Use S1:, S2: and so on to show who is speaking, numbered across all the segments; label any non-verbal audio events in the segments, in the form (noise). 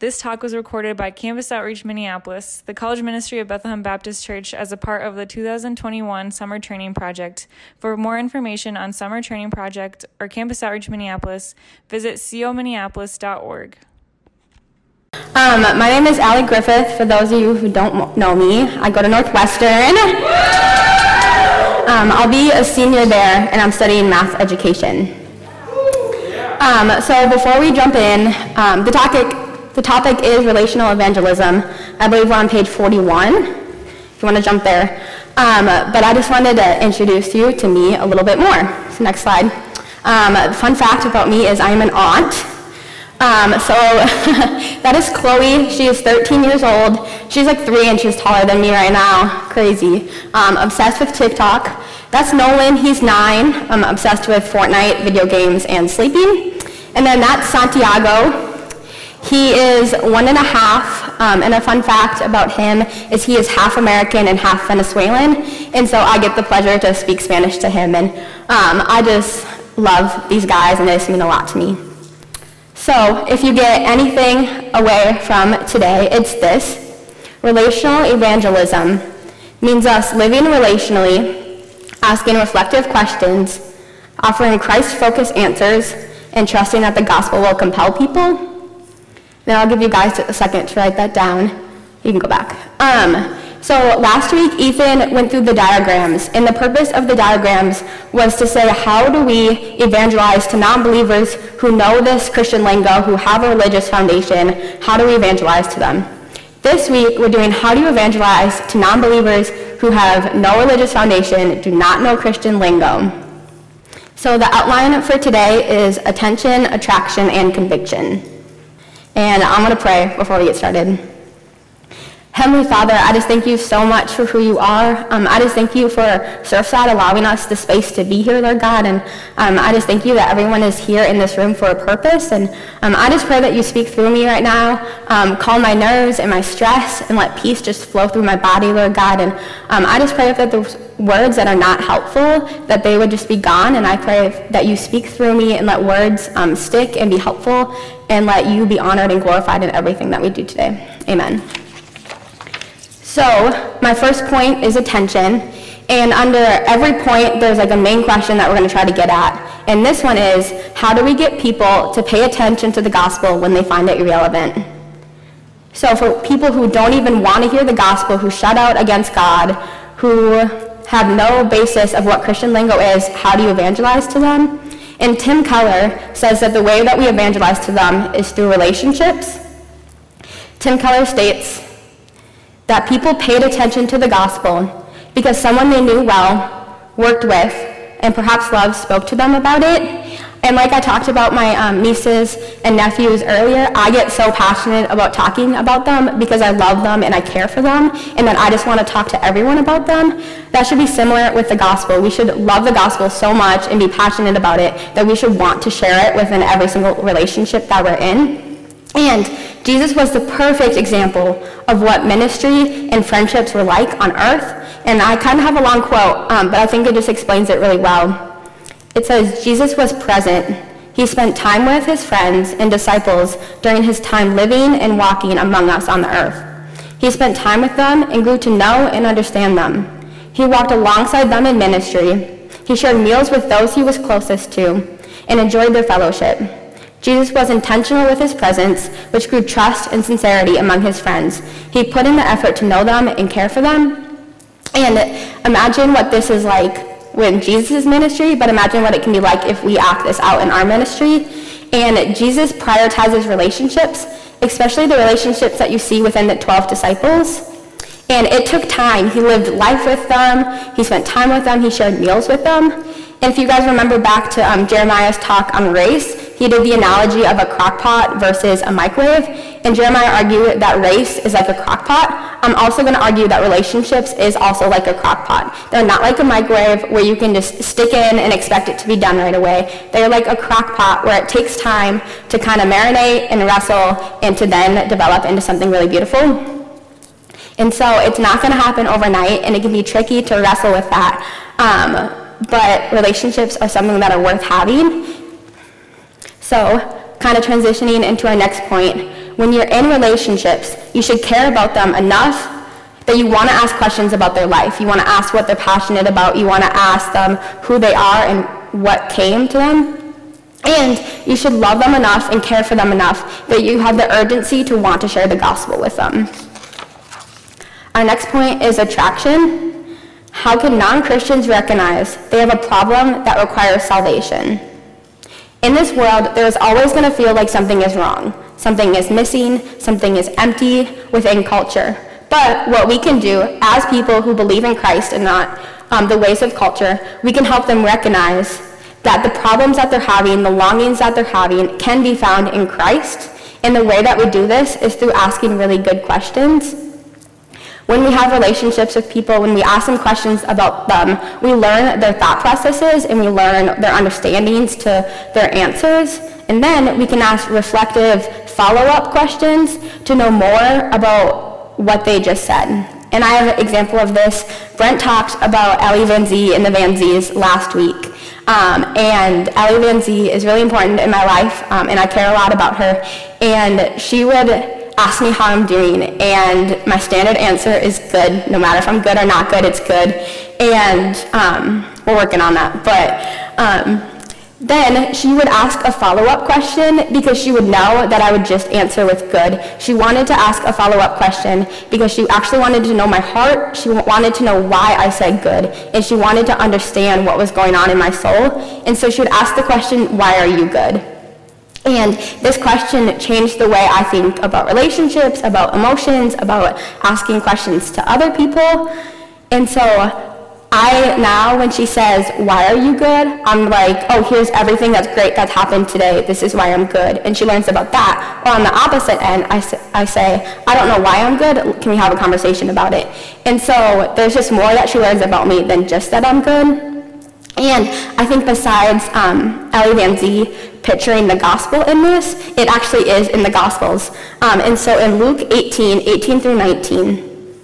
S1: This talk was recorded by Campus Outreach Minneapolis, the college ministry of Bethlehem Baptist Church, as a part of the 2021 Summer Training Project. For more information on Summer Training Project or Campus Outreach Minneapolis, visit cominneapolis.org.
S2: Um, my name is Allie Griffith. For those of you who don't know me, I go to Northwestern. Um, I'll be a senior there, and I'm studying math education. Um, so before we jump in, um, the topic the topic is relational evangelism. I believe we're on page 41, if you want to jump there. Um, but I just wanted to introduce you to me a little bit more. So next slide. Um, fun fact about me is I am an aunt. Um, so (laughs) that is Chloe. She is 13 years old. She's like three inches taller than me right now. Crazy. Um, obsessed with TikTok. That's Nolan. He's nine. I'm obsessed with Fortnite, video games, and sleeping. And then that's Santiago. He is one and a half, um, and a fun fact about him is he is half American and half Venezuelan, and so I get the pleasure to speak Spanish to him, and um, I just love these guys, and they just mean a lot to me. So if you get anything away from today, it's this. Relational evangelism means us living relationally, asking reflective questions, offering Christ-focused answers, and trusting that the gospel will compel people then I'll give you guys a second to write that down. You can go back. Um, so last week, Ethan went through the diagrams, and the purpose of the diagrams was to say, how do we evangelize to non-believers who know this Christian lingo, who have a religious foundation? How do we evangelize to them? This week, we're doing how do you evangelize to non-believers who have no religious foundation, do not know Christian lingo. So the outline for today is attention, attraction, and conviction. And I'm going to pray before we get started. Heavenly Father, I just thank you so much for who you are. Um, I just thank you for Surfside allowing us the space to be here, Lord God. And um, I just thank you that everyone is here in this room for a purpose. And um, I just pray that you speak through me right now, um, calm my nerves and my stress, and let peace just flow through my body, Lord God. And um, I just pray that the words that are not helpful, that they would just be gone. And I pray that you speak through me and let words um, stick and be helpful and let you be honored and glorified in everything that we do today. Amen. So, my first point is attention. And under every point, there's like a main question that we're going to try to get at. And this one is how do we get people to pay attention to the gospel when they find it irrelevant? So, for people who don't even want to hear the gospel, who shut out against God, who have no basis of what Christian lingo is, how do you evangelize to them? And Tim Keller says that the way that we evangelize to them is through relationships. Tim Keller states that people paid attention to the gospel because someone they knew well, worked with, and perhaps loved spoke to them about it, and like I talked about my um, nieces and nephews earlier, I get so passionate about talking about them because I love them and I care for them, and that I just want to talk to everyone about them. That should be similar with the gospel. We should love the gospel so much and be passionate about it that we should want to share it within every single relationship that we're in. And Jesus was the perfect example of what ministry and friendships were like on earth. And I kind of have a long quote, um, but I think it just explains it really well. It says, Jesus was present. He spent time with his friends and disciples during his time living and walking among us on the earth. He spent time with them and grew to know and understand them. He walked alongside them in ministry. He shared meals with those he was closest to and enjoyed their fellowship. Jesus was intentional with his presence, which grew trust and sincerity among his friends. He put in the effort to know them and care for them. And imagine what this is like when Jesus' ministry, but imagine what it can be like if we act this out in our ministry. And Jesus prioritizes relationships, especially the relationships that you see within the 12 disciples. And it took time. He lived life with them. He spent time with them. He shared meals with them. And if you guys remember back to um, Jeremiah's talk on race, he did the analogy of a crock pot versus a microwave, and Jeremiah argued that race is like a crock pot. I'm also going to argue that relationships is also like a crock pot. They're not like a microwave where you can just stick in and expect it to be done right away. They're like a crock pot where it takes time to kind of marinate and wrestle and to then develop into something really beautiful. And so it's not going to happen overnight, and it can be tricky to wrestle with that. Um, but relationships are something that are worth having so, kind of transitioning into our next point, when you're in relationships, you should care about them enough that you want to ask questions about their life. You want to ask what they're passionate about. You want to ask them who they are and what came to them. And you should love them enough and care for them enough that you have the urgency to want to share the gospel with them. Our next point is attraction. How can non-Christians recognize they have a problem that requires salvation? In this world, there is always going to feel like something is wrong. Something is missing, something is empty within culture. But what we can do as people who believe in Christ and not um, the ways of culture, we can help them recognize that the problems that they're having, the longings that they're having, can be found in Christ. And the way that we do this is through asking really good questions. When we have relationships with people, when we ask them questions about them, we learn their thought processes and we learn their understandings to their answers. And then we can ask reflective follow-up questions to know more about what they just said. And I have an example of this. Brent talked about Ellie Van Zee and the Van Zees last week. Um, and Ellie Van Zee is really important in my life, um, and I care a lot about her. And she would ask me how I'm doing, and my standard answer is good. No matter if I'm good or not good, it's good. And um, we're working on that. But um, then she would ask a follow-up question because she would know that I would just answer with good. She wanted to ask a follow-up question because she actually wanted to know my heart. She wanted to know why I said good. And she wanted to understand what was going on in my soul. And so she would ask the question, why are you good? And this question changed the way I think about relationships, about emotions, about asking questions to other people. And so I now, when she says, why are you good? I'm like, oh, here's everything that's great that's happened today. This is why I'm good. And she learns about that. Or on the opposite end, I I say, I don't know why I'm good. Can we have a conversation about it? And so there's just more that she learns about me than just that I'm good. And I think besides um, Ellie Van Zee picturing the gospel in this, it actually is in the Gospels. Um, and so in Luke 18, 18 through 19,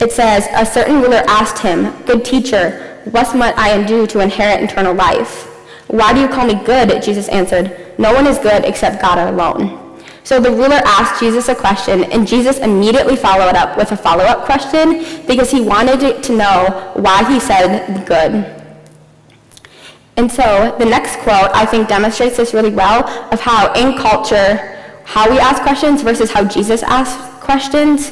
S2: it says, A certain ruler asked him, Good teacher, what must I do to inherit eternal life? Why do you call me good? Jesus answered, No one is good except God alone. So the ruler asked Jesus a question, and Jesus immediately followed up with a follow-up question because he wanted to know why he said good. And so the next quote, I think, demonstrates this really well of how in culture, how we ask questions versus how Jesus asked questions.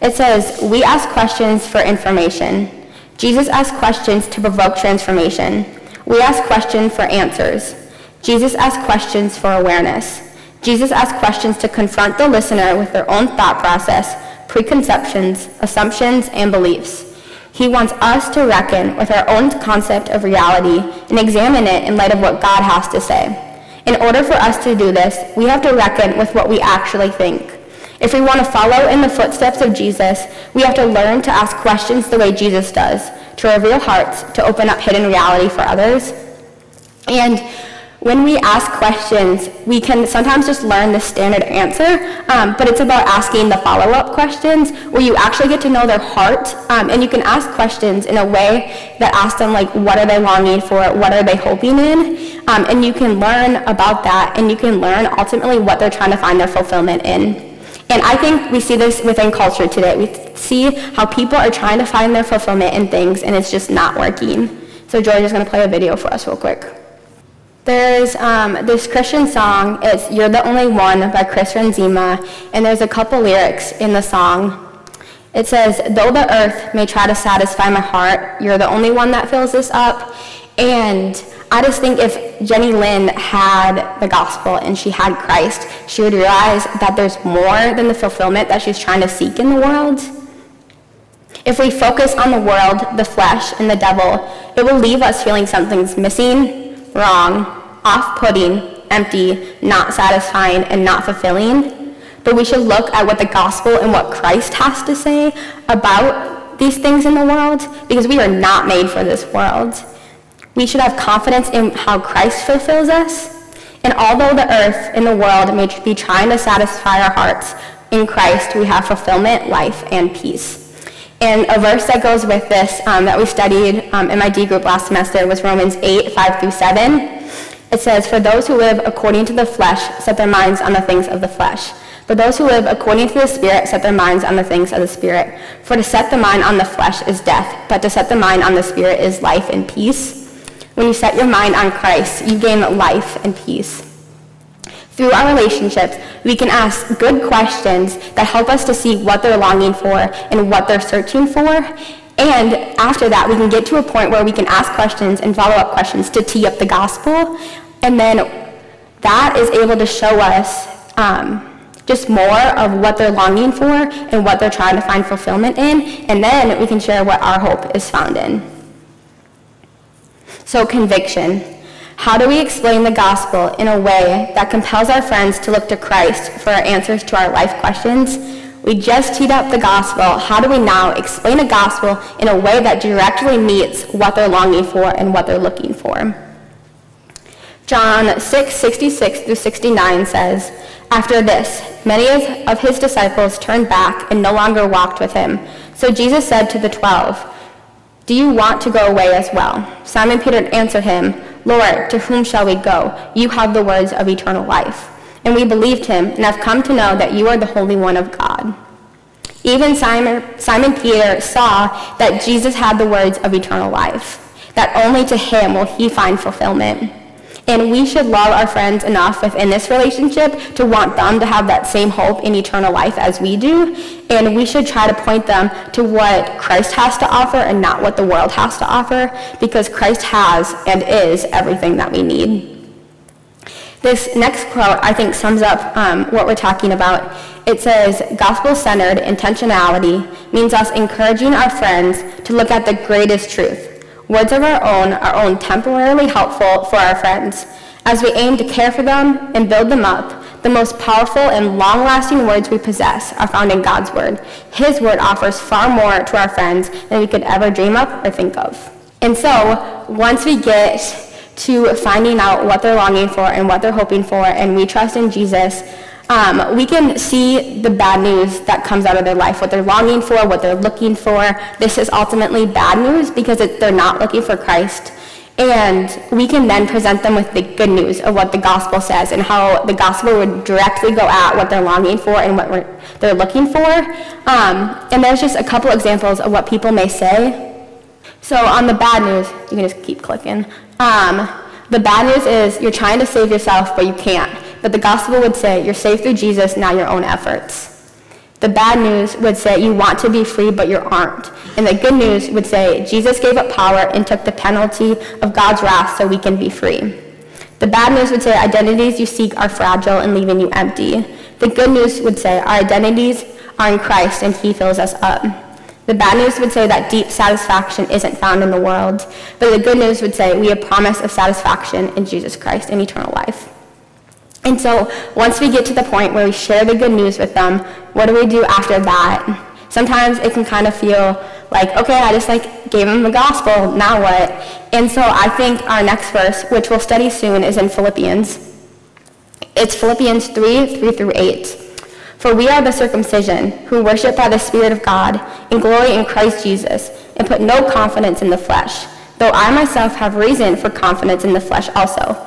S2: It says, we ask questions for information. Jesus asked questions to provoke transformation. We ask questions for answers. Jesus asked questions for awareness. Jesus asked questions to confront the listener with their own thought process, preconceptions, assumptions, and beliefs. He wants us to reckon with our own concept of reality and examine it in light of what God has to say. In order for us to do this, we have to reckon with what we actually think. If we want to follow in the footsteps of Jesus, we have to learn to ask questions the way Jesus does, to reveal hearts, to open up hidden reality for others. And when we ask questions, we can sometimes just learn the standard answer, um, but it's about asking the follow-up questions where you actually get to know their heart, um, and you can ask questions in a way that asks them like, what are they longing for? What are they hoping in? Um, and you can learn about that, and you can learn ultimately what they're trying to find their fulfillment in. And I think we see this within culture today. We see how people are trying to find their fulfillment in things, and it's just not working. So George is going to play a video for us real quick. There's um, this Christian song, it's You're the Only One by Chris Renzema, and there's a couple lyrics in the song. It says, Though the earth may try to satisfy my heart, you're the only one that fills this up. And I just think if Jenny Lynn had the gospel and she had Christ, she would realize that there's more than the fulfillment that she's trying to seek in the world. If we focus on the world, the flesh, and the devil, it will leave us feeling something's missing wrong, off-putting, empty, not satisfying, and not fulfilling. But we should look at what the gospel and what Christ has to say about these things in the world because we are not made for this world. We should have confidence in how Christ fulfills us. And although the earth and the world may be trying to satisfy our hearts, in Christ we have fulfillment, life, and peace. And a verse that goes with this um, that we studied um, in my D group last semester was Romans 8, 5 through 7. It says, For those who live according to the flesh set their minds on the things of the flesh. But those who live according to the Spirit set their minds on the things of the Spirit. For to set the mind on the flesh is death, but to set the mind on the Spirit is life and peace. When you set your mind on Christ, you gain life and peace. Through our relationships, we can ask good questions that help us to see what they're longing for and what they're searching for. And after that, we can get to a point where we can ask questions and follow up questions to tee up the gospel. And then that is able to show us um, just more of what they're longing for and what they're trying to find fulfillment in, and then we can share what our hope is found in. So, conviction. How do we explain the gospel in a way that compels our friends to look to Christ for our answers to our life questions? We just teed up the gospel. How do we now explain the gospel in a way that directly meets what they're longing for and what they're looking for? John 6, 66 through 69 says, After this, many of his disciples turned back and no longer walked with him. So Jesus said to the twelve, Do you want to go away as well? Simon Peter answered him, Lord, to whom shall we go? You have the words of eternal life. And we believed him and have come to know that you are the Holy One of God. Even Simon, Simon Peter saw that Jesus had the words of eternal life, that only to him will he find fulfillment. And we should love our friends enough within this relationship to want them to have that same hope in eternal life as we do. And we should try to point them to what Christ has to offer and not what the world has to offer, because Christ has and is everything that we need. This next quote, I think, sums up um, what we're talking about. It says, gospel centered intentionality means us encouraging our friends to look at the greatest truth Words of our own are only temporarily helpful for our friends. As we aim to care for them and build them up, the most powerful and long-lasting words we possess are found in God's Word. His Word offers far more to our friends than we could ever dream up or think of. And so, once we get to finding out what they're longing for and what they're hoping for, and we trust in Jesus, um, we can see the bad news that comes out of their life, what they're longing for, what they're looking for. This is ultimately bad news because it, they're not looking for Christ. And we can then present them with the good news of what the gospel says and how the gospel would directly go at what they're longing for and what they're looking for. Um, and there's just a couple examples of what people may say. So on the bad news, you can just keep clicking. Um, the bad news is you're trying to save yourself, but you can't. But the gospel would say you're saved through Jesus, not your own efforts. The bad news would say you want to be free, but you aren't. And the good news would say Jesus gave up power and took the penalty of God's wrath so we can be free. The bad news would say identities you seek are fragile and leaving you empty. The good news would say our identities are in Christ and he fills us up. The bad news would say that deep satisfaction isn't found in the world, but the good news would say we have promise of satisfaction in Jesus Christ and eternal life. And so once we get to the point where we share the good news with them, what do we do after that? Sometimes it can kind of feel like, okay, I just like gave them the gospel, now what? And so I think our next verse, which we'll study soon, is in Philippians. It's Philippians 3, 3 through 8. For we are the circumcision, who worship by the Spirit of God, and glory in Christ Jesus, and put no confidence in the flesh, though I myself have reason for confidence in the flesh also.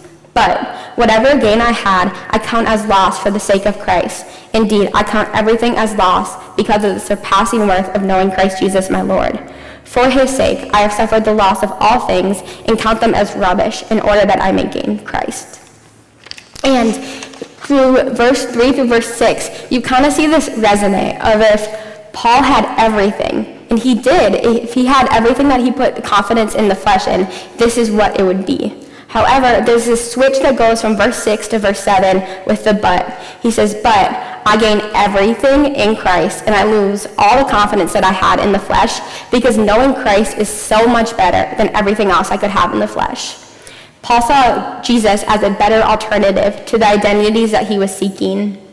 S2: But whatever gain I had, I count as loss for the sake of Christ. Indeed, I count everything as loss because of the surpassing worth of knowing Christ Jesus my Lord for his sake, I have suffered the loss of all things and count them as rubbish in order that I may gain Christ. And through verse 3 through verse 6, you kind of see this resume of if Paul had everything, and he did, if he had everything that he put confidence in the flesh in, this is what it would be. However, there's this switch that goes from verse 6 to verse 7 with the but. He says, But I gain everything in Christ, and I lose all the confidence that I had in the flesh, because knowing Christ is so much better than everything else I could have in the flesh. Paul saw Jesus as a better alternative to the identities that he was seeking.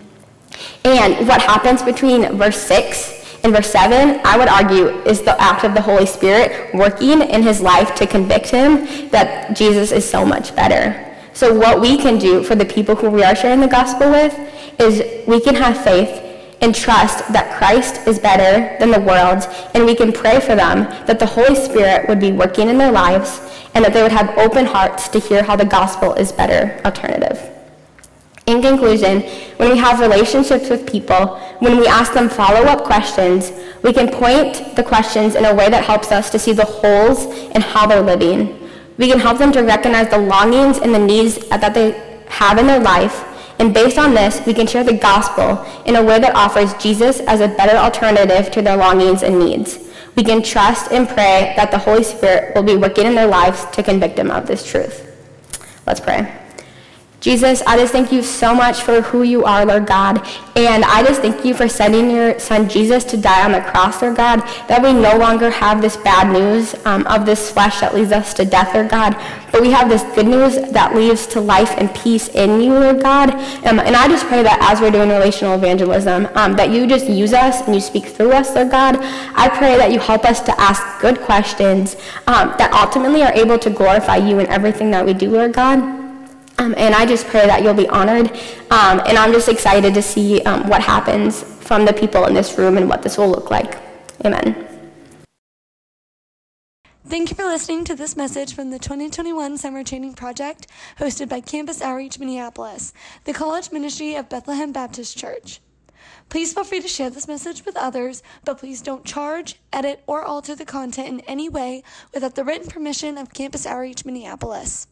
S2: And what happens between verse 6 in verse 7, I would argue, is the act of the Holy Spirit working in his life to convict him that Jesus is so much better. So, what we can do for the people who we are sharing the gospel with is we can have faith and trust that Christ is better than the world, and we can pray for them that the Holy Spirit would be working in their lives and that they would have open hearts to hear how the gospel is better alternative. In conclusion, when we have relationships with people, when we ask them follow-up questions, we can point the questions in a way that helps us to see the holes in how they're living. We can help them to recognize the longings and the needs that they have in their life, and based on this, we can share the gospel in a way that offers Jesus as a better alternative to their longings and needs. We can trust and pray that the Holy Spirit will be working in their lives to convict them of this truth. Let's pray. Jesus, I just thank you so much for who you are, Lord God. And I just thank you for sending your son Jesus to die on the cross, Lord God, that we no longer have this bad news um, of this flesh that leads us to death, Lord God, but we have this good news that leads to life and peace in you, Lord God. Um, and I just pray that as we're doing relational evangelism, um, that you just use us and you speak through us, Lord God. I pray that you help us to ask good questions um, that ultimately are able to glorify you in everything that we do, Lord God. Um, and I just pray that you'll be honored. Um, and I'm just excited to see um, what happens from the people in this room and what this will look like. Amen.
S3: Thank you for listening to this message from the 2021 Summer Training Project hosted by Campus Outreach Minneapolis, the college ministry of Bethlehem Baptist Church. Please feel free to share this message with others, but please don't charge, edit, or alter the content in any way without the written permission of Campus Outreach Minneapolis.